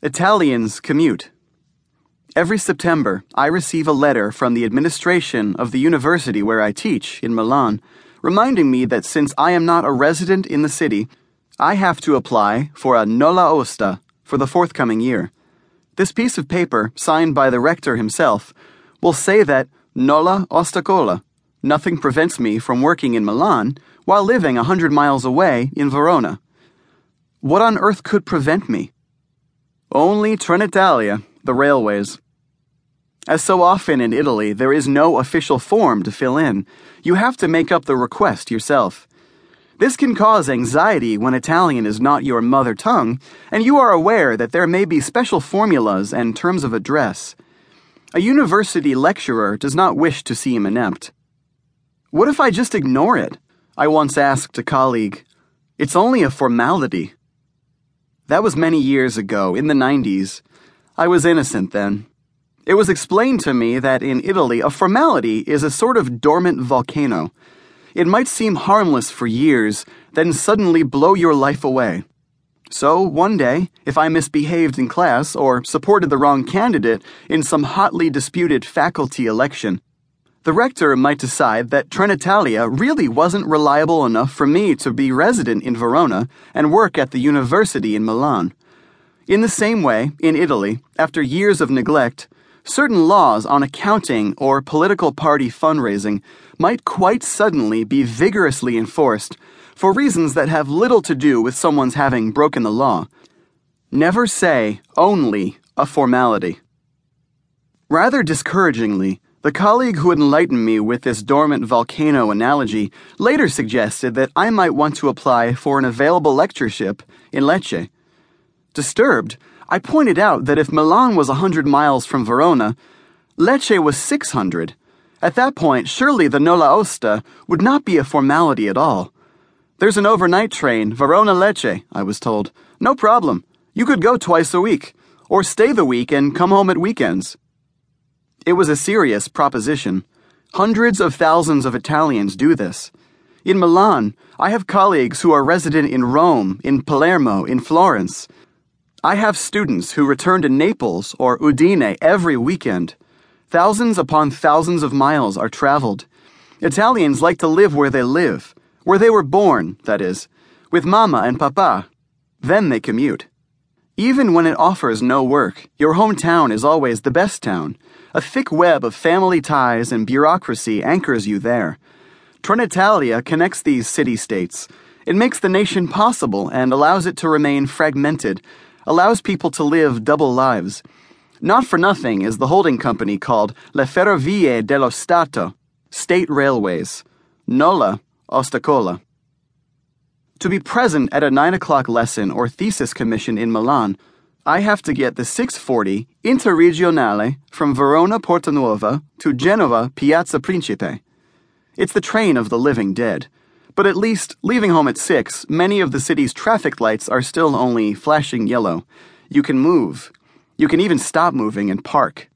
Italians commute. Every September, I receive a letter from the administration of the university where I teach, in Milan, reminding me that since I am not a resident in the city, I have to apply for a nulla osta for the forthcoming year. This piece of paper, signed by the rector himself, will say that nulla ostacola, nothing prevents me from working in Milan while living a hundred miles away in Verona. What on earth could prevent me? Only Trenitalia, the railways. As so often in Italy, there is no official form to fill in. You have to make up the request yourself. This can cause anxiety when Italian is not your mother tongue, and you are aware that there may be special formulas and terms of address. A university lecturer does not wish to seem inept. What if I just ignore it? I once asked a colleague. It's only a formality. That was many years ago, in the 90s. I was innocent then. It was explained to me that in Italy, a formality is a sort of dormant volcano. It might seem harmless for years, then suddenly blow your life away. So, one day, if I misbehaved in class or supported the wrong candidate in some hotly disputed faculty election, the rector might decide that Trenitalia really wasn't reliable enough for me to be resident in Verona and work at the university in Milan. In the same way, in Italy, after years of neglect, certain laws on accounting or political party fundraising might quite suddenly be vigorously enforced for reasons that have little to do with someone's having broken the law. Never say only a formality. Rather discouragingly, the colleague who had enlightened me with this dormant volcano analogy later suggested that I might want to apply for an available lectureship in Lecce. Disturbed, I pointed out that if Milan was a 100 miles from Verona, Lecce was 600. At that point, surely the Nulla Osta would not be a formality at all. There's an overnight train, Verona Lecce, I was told. No problem. You could go twice a week, or stay the week and come home at weekends. It was a serious proposition. Hundreds of thousands of Italians do this. In Milan, I have colleagues who are resident in Rome, in Palermo, in Florence. I have students who return to Naples or Udine every weekend. Thousands upon thousands of miles are traveled. Italians like to live where they live, where they were born, that is, with mama and papa. Then they commute. Even when it offers no work, your hometown is always the best town. A thick web of family ties and bureaucracy anchors you there. Trenitalia connects these city states. It makes the nation possible and allows it to remain fragmented, allows people to live double lives. Not for nothing is the holding company called Le Ferrovie dello Stato, State Railways, Nulla, Ostacola. To be present at a 9 o'clock lesson or thesis commission in Milan, I have to get the 640 Interregionale from Verona Porta Nuova to Genova Piazza Principe. It's the train of the living dead. But at least, leaving home at 6, many of the city's traffic lights are still only flashing yellow. You can move. You can even stop moving and park.